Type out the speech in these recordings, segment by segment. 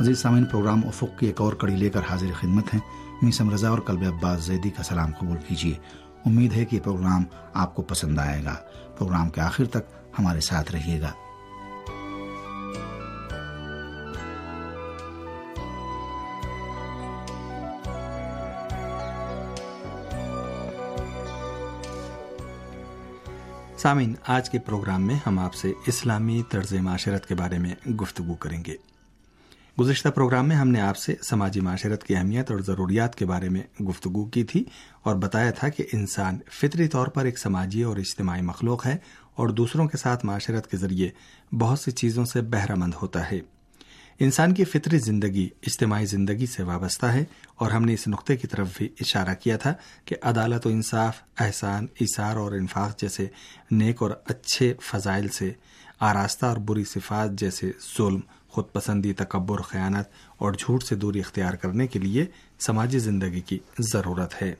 عزیز سامعین، پروگرام افق کی ایک اور کڑی لے کر حاضر خدمت ہیں۔ میسم رضا اور کلب عباس زیدی کا سلام قبول کیجیے۔ امید ہے کہ یہ پروگرام آپ کو پسند آئے گا۔ پروگرام کے آخر تک ہمارے ساتھ رہیے گا۔ سامعین، آج کے پروگرام میں ہم آپ سے اسلامی طرز معاشرت کے بارے میں گفتگو کریں گے۔ گزشتہ پروگرام میں ہم نے آپ سے سماجی معاشرت کی اہمیت اور ضروریات کے بارے میں گفتگو کی تھی اور بتایا تھا کہ انسان فطری طور پر ایک سماجی اور اجتماعی مخلوق ہے اور دوسروں کے ساتھ معاشرت کے ذریعے بہت سی چیزوں سے بہرہ مند ہوتا ہے۔ انسان کی فطری زندگی اجتماعی زندگی سے وابستہ ہے اور ہم نے اس نقطے کی طرف بھی اشارہ کیا تھا کہ عدالت و انصاف، احسان اثار اور انفاق جیسے نیک اور اچھے فضائل سے آراستہ اور بری صفات جیسے ظلم خود پسندی تکبر، خیانت اور جھوٹ سے دوری اختیار کرنے کے لیے سماجی زندگی کی ضرورت ہے۔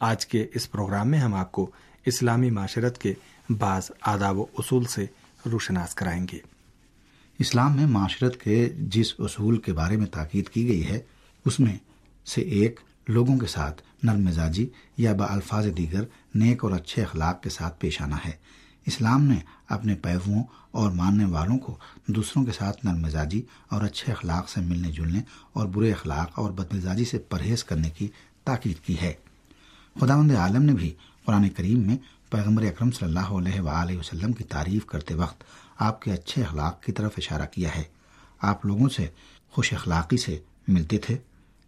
آج کے اس پروگرام میں ہم آپ کو اسلامی معاشرت کے بعض آداب و اصول سے روشناس کرائیں گے۔ اسلام میں معاشرت کے جس اصول کے بارے میں تاکید کی گئی ہے، اس میں سے ایک لوگوں کے ساتھ نرم مزاجی یا با الفاظ دیگر نیک اور اچھے اخلاق کے ساتھ پیش آنا ہے۔ اسلام نے اپنے پیرووں اور ماننے والوں کو دوسروں کے ساتھ نرم مزاجی اور اچھے اخلاق سے ملنے جلنے اور برے اخلاق اور بد مزاجی سے پرہیز کرنے کی تاکید کی ہے۔ خدا مند عالم نے بھی قرآن کریم میں پیغمبر اکرم صلی اللہ علیہ وآلہ وسلم کی تعریف کرتے وقت آپ کے اچھے اخلاق کی طرف اشارہ کیا ہے۔ آپ لوگوں سے خوش اخلاقی سے ملتے تھے،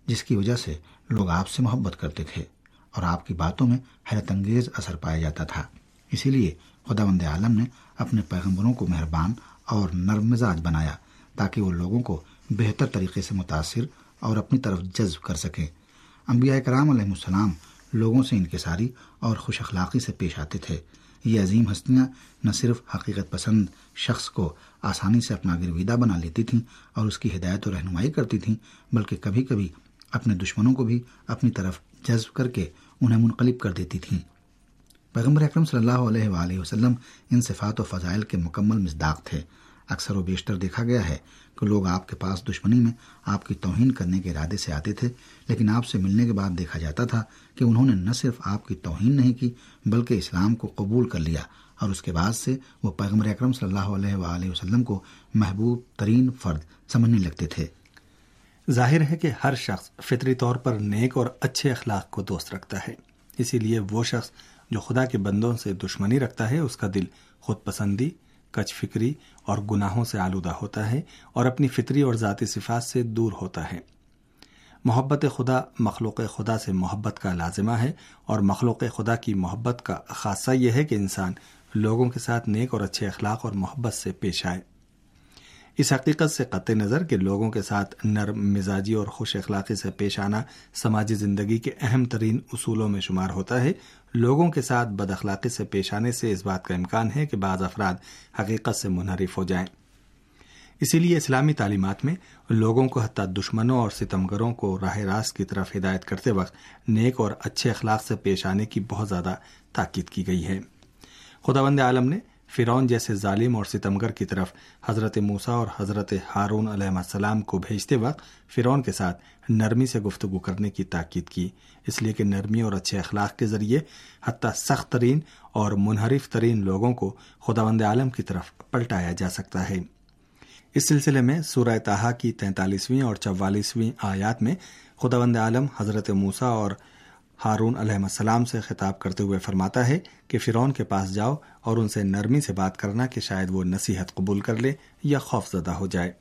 جس کی وجہ سے لوگ آپ سے محبت کرتے تھے اور آپ کی باتوں میں حیرت انگیز اثر پایا جاتا تھا۔ اسی لیے خدا وند عالم نے اپنے پیغمبروں کو مہربان اور نرم مزاج بنایا تاکہ وہ لوگوں کو بہتر طریقے سے متاثر اور اپنی طرف جذب کر سکیں۔ انبیاء کرام علیہ السلام لوگوں سے انکساری اور خوش اخلاقی سے پیش آتے تھے۔ یہ عظیم ہستیاں نہ صرف حقیقت پسند شخص کو آسانی سے اپنا گرویدہ بنا لیتی تھیں اور اس کی ہدایت و رہنمائی کرتی تھیں، بلکہ کبھی کبھی اپنے دشمنوں کو بھی اپنی طرف جذب کر کے انہیں منقلب کر دیتی تھیں۔ پیغمبر اکرم صلی اللہ علیہ وآلہ وسلم ان صفات و فضائل کے مکمل مزداق تھے۔ اکثر و بیشتر دیکھا گیا ہے کہ لوگ آپ کے پاس دشمنی میں آپ کی توہین کرنے کے ارادے سے آتے تھے، لیکن آپ سے ملنے کے بعد دیکھا جاتا تھا کہ انہوں نے نہ صرف آپ کی توہین نہیں کی بلکہ اسلام کو قبول کر لیا اور اس کے بعد سے وہ پیغمبر اکرم صلی اللہ علیہ وآلہ وسلم کو محبوب ترین فرد سمجھنے لگتے تھے۔ ظاہر ہے کہ ہر شخص فطری طور پر نیک اور اچھے اخلاق کو دوست رکھتا ہے، اسی لیے وہ شخص جو خدا کے بندوں سے دشمنی رکھتا ہے، اس کا دل خود پسندی کچ فکری اور گناہوں سے آلودہ ہوتا ہے اور اپنی فطری اور ذاتی صفات سے دور ہوتا ہے۔ محبت خدا مخلوق خدا سے محبت کا لازمہ ہے اور مخلوق خدا کی محبت کا خاصہ یہ ہے کہ انسان لوگوں کے ساتھ نیک اور اچھے اخلاق اور محبت سے پیش آئے۔ اس حقیقت سے قطع نظر کہ لوگوں کے ساتھ نرم مزاجی اور خوش اخلاقی سے پیش آنا سماجی زندگی کے اہم ترین اصولوں میں شمار ہوتا ہے۔ لوگوں کے ساتھ بد اخلاقی سے پیش آنے سے اس بات کا امکان ہے کہ بعض افراد حقیقت سے منحرف ہو جائیں۔ اسی لیے اسلامی تعلیمات میں لوگوں کو حتیٰ دشمنوں اور ستمگروں کو راہ راست کی طرف ہدایت کرتے وقت نیک اور اچھے اخلاق سے پیش آنے کی بہت زیادہ تاکید کی گئی ہے۔ خدا بند عالم نے فرعون جیسے ظالم اور ستمگر کی طرف حضرت موسا اور حضرت ہارون علیہ السلام کو بھیجتے وقت فرعون کے ساتھ نرمی سے گفتگو کرنے کی تاکید کی۔ اس لیے کہ نرمی اور اچھے اخلاق کے ذریعے حتیٰ سخت ترین اور منحرف ترین لوگوں کو خداوند عالم کی طرف پلٹایا جا سکتا ہے۔ اس سلسلے میں سورہ تاہا کی تینتالیسویں اور چوالیسویں آیات میں خداوند عالم حضرت موسا اور ہارون علیہ السلام سے خطاب کرتے ہوئے فرماتا ہے کہ فرون کے پاس جاؤ اور ان سے نرمی سے بات کرنا کہ شاید وہ نصیحت قبول کر لے یا خوف زدہ ہو جائے۔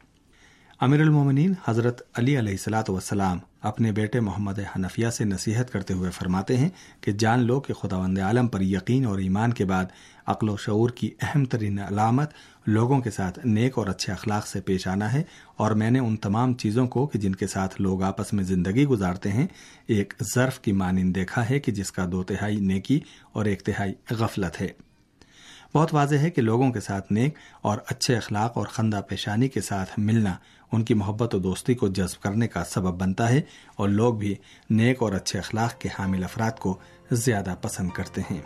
امیر المومنین حضرت علی علیہ السلاۃ وسلام اپنے بیٹے محمد حنفیہ سے نصیحت کرتے ہوئے فرماتے ہیں کہ جان لو کہ خدا وند عالم پر یقین اور ایمان کے بعد عقل و شعور کی اہم ترین علامت لوگوں کے ساتھ نیک اور اچھے اخلاق سے پیش آنا ہے اور میں نے ان تمام چیزوں کو کہ جن کے ساتھ لوگ آپس میں زندگی گزارتے ہیں، ایک ظرف کی مانند دیکھا ہے کہ جس کا دو تہائی نیکی اور ایک تہائی غفلت ہے۔ بہت واضح ہے کہ لوگوں کے ساتھ نیک اور اچھے اخلاق اور خندہ پیشانی کے ساتھ ملنا ان کی محبت و دوستی کو جذب کرنے کا سبب بنتا ہے اور لوگ بھی نیک اور اچھے اخلاق کے حامل افراد کو زیادہ پسند کرتے ہیں۔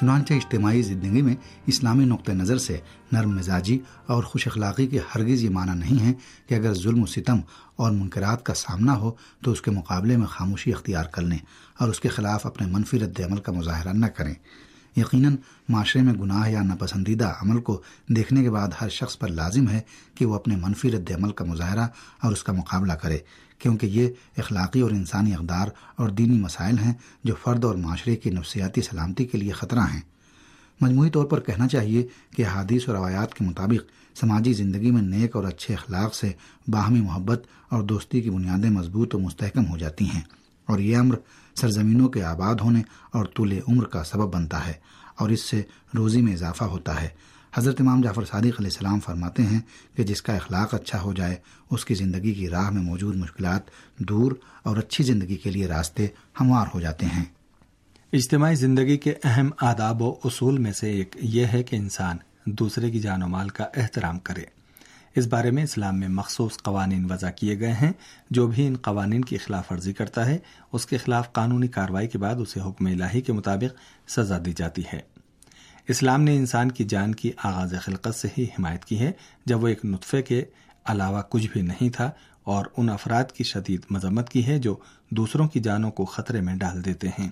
چنانچہ اجتماعی زندگی میں اسلامی نقطۂ نظر سے نرم مزاجی اور خوش اخلاقی کے ہرگز یہ معنی نہیں ہے کہ اگر ظلم و ستم اور منکرات کا سامنا ہو تو اس کے مقابلے میں خاموشی اختیار کر لیں اور اس کے خلاف اپنے منفی رد عمل کا مظاہرہ نہ کریں۔ یقیناً معاشرے میں گناہ یا ناپسندیدہ عمل کو دیکھنے کے بعد ہر شخص پر لازم ہے کہ وہ اپنے منفی رد عمل کا مظاہرہ اور اس کا مقابلہ کرے، کیونکہ یہ اخلاقی اور انسانی اقدار اور دینی مسائل ہیں جو فرد اور معاشرے کی نفسیاتی سلامتی کے لیے خطرہ ہیں۔ مجموعی طور پر کہنا چاہیے کہ حادیث اور روایات کے مطابق سماجی زندگی میں نیک اور اچھے اخلاق سے باہمی محبت اور دوستی کی بنیادیں مضبوط و مستحکم ہو جاتی ہیں۔ اور یہ امر سرزمینوں کے آباد ہونے اور طول عمر کا سبب بنتا ہے اور اس سے روزی میں اضافہ ہوتا ہے۔ حضرت امام جعفر صادق علیہ السلام فرماتے ہیں کہ جس کا اخلاق اچھا ہو جائے، اس کی زندگی کی راہ میں موجود مشکلات دور اور اچھی زندگی کے لیے راستے ہموار ہو جاتے ہیں۔ اجتماعی زندگی کے اہم آداب و اصول میں سے ایک یہ ہے کہ انسان دوسرے کی جان و مال کا احترام کرے۔ اس بارے میں اسلام میں مخصوص قوانین وضع کیے گئے ہیں۔ جو بھی ان قوانین کی خلاف ورزی کرتا ہے، اس کے خلاف قانونی کاروائی کے بعد اسے حکم الہی کے مطابق سزا دی جاتی ہے۔ اسلام نے انسان کی جان کی آغاز خلقت سے ہی حمایت کی ہے۔ جب وہ ایک نطفے کے علاوہ کچھ بھی نہیں تھا، اور ان افراد کی شدید مذمت کی ہے جو دوسروں کی جانوں کو خطرے میں ڈال دیتے ہیں۔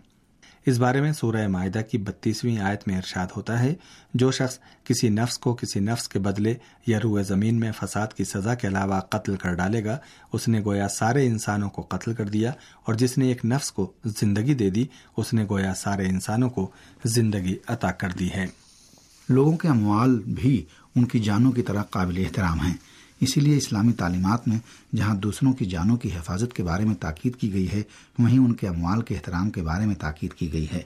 اس بارے میں سورہ معاہدہ کی بتیسویں آیت میں ارشاد ہوتا ہے، جو شخص کسی نفس کو کسی نفس کے بدلے یا روئے زمین میں فساد کی سزا کے علاوہ قتل کر ڈالے گا، اس نے گویا سارے انسانوں کو قتل کر دیا اور جس نے ایک نفس کو زندگی دے دی، اس نے گویا سارے انسانوں کو زندگی عطا کر دی ہے۔ لوگوں کے اموال بھی ان کی جانوں کی طرح قابل احترام ہیں۔ اسی لیے اسلامی تعلیمات میں جہاں دوسروں کی جانوں کی حفاظت کے بارے میں تاکید کی گئی ہے، وہیں ان کے اموال کے احترام کے بارے میں تاکید کی گئی ہے۔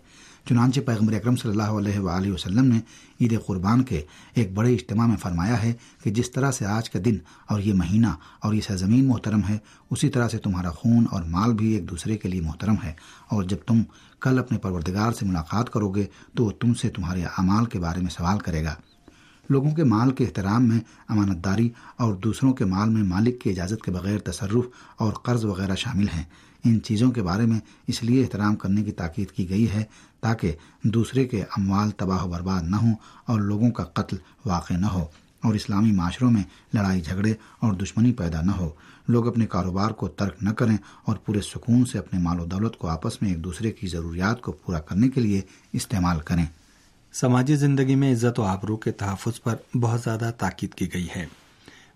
چنانچہ پیغمبر اکرم صلی اللہ علیہ وآلہ وسلم نے عید قربان کے ایک بڑے اجتماع میں فرمایا ہے کہ جس طرح سے آج کا دن اور یہ مہینہ اور یہ سرزمین محترم ہے، اسی طرح سے تمہارا خون اور مال بھی ایک دوسرے کے لیے محترم ہے۔ اور جب تم کل اپنے پروردگار سے ملاقات کرو گے، تو وہ تم سے تمہارے اعمال کے بارے میں سوال کرے گا۔ لوگوں کے مال کے احترام میں امانت داری اور دوسروں کے مال میں مالک کی اجازت کے بغیر تصرف اور قرض وغیرہ شامل ہیں۔ ان چیزوں کے بارے میں اس لیے احترام کرنے کی تاکید کی گئی ہے تاکہ دوسرے کے اموال تباہ و برباد نہ ہوں اور لوگوں کا قتل واقع نہ ہو اور اسلامی معاشروں میں لڑائی جھگڑے اور دشمنی پیدا نہ ہو۔ لوگ اپنے کاروبار کو ترک نہ کریں اور پورے سکون سے اپنے مال و دولت کو آپس میں ایک دوسرے کی ضروریات کو پورا کرنے کے لیے استعمال کریں۔ سماجی زندگی میں عزت و آبرو کے تحفظ پر بہت زیادہ تاکید کی گئی ہے۔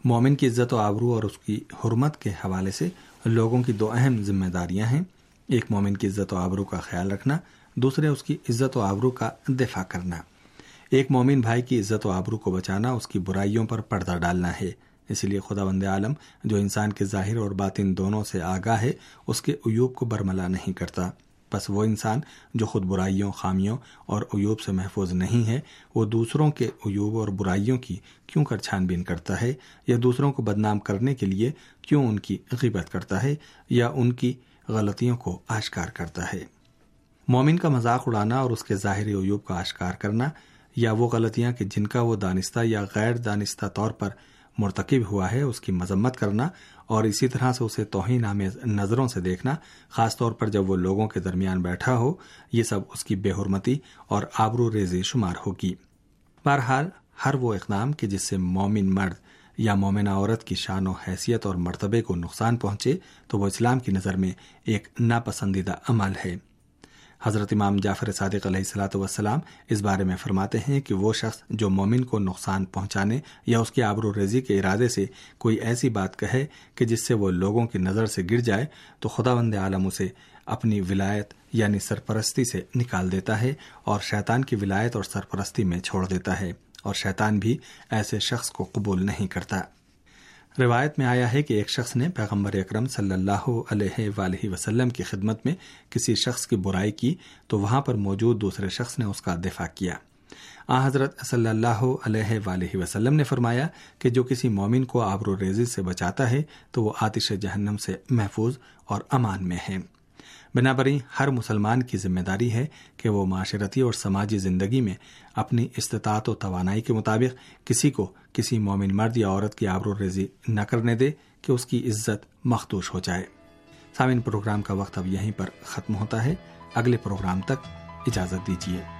مومن کی عزت و آبرو اور اس کی حرمت کے حوالے سے لوگوں کی دو اہم ذمہ داریاں ہیں۔ ایک، مومن کی عزت و آبرو کا خیال رکھنا، دوسرے، اس کی عزت و آبرو کا دفاع کرنا۔ ایک، مومن بھائی کی عزت و آبرو کو بچانا، اس کی برائیوں پر پردہ ڈالنا ہے۔ اس لیے خدا بند عالم، جو انسان کے ظاہر اور باطن دونوں سے آگاہ ہے، اس کے عیوب کو برملا نہیں کرتا۔ بس وہ انسان جو خود برائیوں، خامیوں اور عیوب سے محفوظ نہیں ہے، وہ دوسروں کے عیوب اور برائیوں کی کیوں کر چھان بین کرتا ہے؟ یا دوسروں کو بدنام کرنے کے لیے کیوں ان کی غیبت کرتا ہے؟ یا ان کی غلطیوں کو آشکار کرتا ہے؟ مومن کا مذاق اڑانا اور اس کے ظاہری عیوب کا آشکار کرنا، یا وہ غلطیاں کہ جن کا وہ دانستہ یا غیر دانستہ طور پر مرتکب ہوا ہے، اس کی مذمت کرنا اور اسی طرح سے اسے توہین آمیز نظروں سے دیکھنا، خاص طور پر جب وہ لوگوں کے درمیان بیٹھا ہو، یہ سب اس کی بے حرمتی اور آبرو ریزی شمار ہوگی۔ بہرحال، ہر وہ اقدام کہ جس سے مومن مرد یا مومنہ عورت کی شان و حیثیت اور مرتبے کو نقصان پہنچے، تو وہ اسلام کی نظر میں ایک ناپسندیدہ عمل ہے۔ حضرت امام جعفر صادق علیہ السلاۃ وسلام اس بارے میں فرماتے ہیں کہ وہ شخص جو مومن کو نقصان پہنچانے یا اس کی آبر و ریزی کے ارادے سے کوئی ایسی بات کہے کہ جس سے وہ لوگوں کی نظر سے گر جائے، تو خدا بند عالم اسے اپنی ولایت یعنی سرپرستی سے نکال دیتا ہے اور شیطان کی ولایت اور سرپرستی میں چھوڑ دیتا ہے اور شیطان بھی ایسے شخص کو قبول نہیں کرتا۔ روایت میں آیا ہے کہ ایک شخص نے پیغمبر اکرم صلی اللہ علیہ وآلہ وسلم کی خدمت میں کسی شخص کی برائی کی تو وہاں پر موجود دوسرے شخص نے اس کا دفاع کیا۔ آ حضرت صلی اللہ علیہ وآلہ وسلم نے فرمایا کہ جو کسی مومن کو آبر و ریزی سے بچاتا ہے تو وہ آتش جہنم سے محفوظ اور امان میں ہے۔ بنا ہر مسلمان کی ذمہ داری ہے کہ وہ معاشرتی اور سماجی زندگی میں اپنی استطاعت و توانائی کے مطابق کسی کو کسی مومن مرد یا عورت کی آبر و ریزی نہ کرنے دے کہ اس کی عزت مخدوش ہو جائے۔ سامعین، پروگرام کا وقت اب یہیں پر ختم ہوتا ہے۔ اگلے پروگرام تک اجازت دیجیے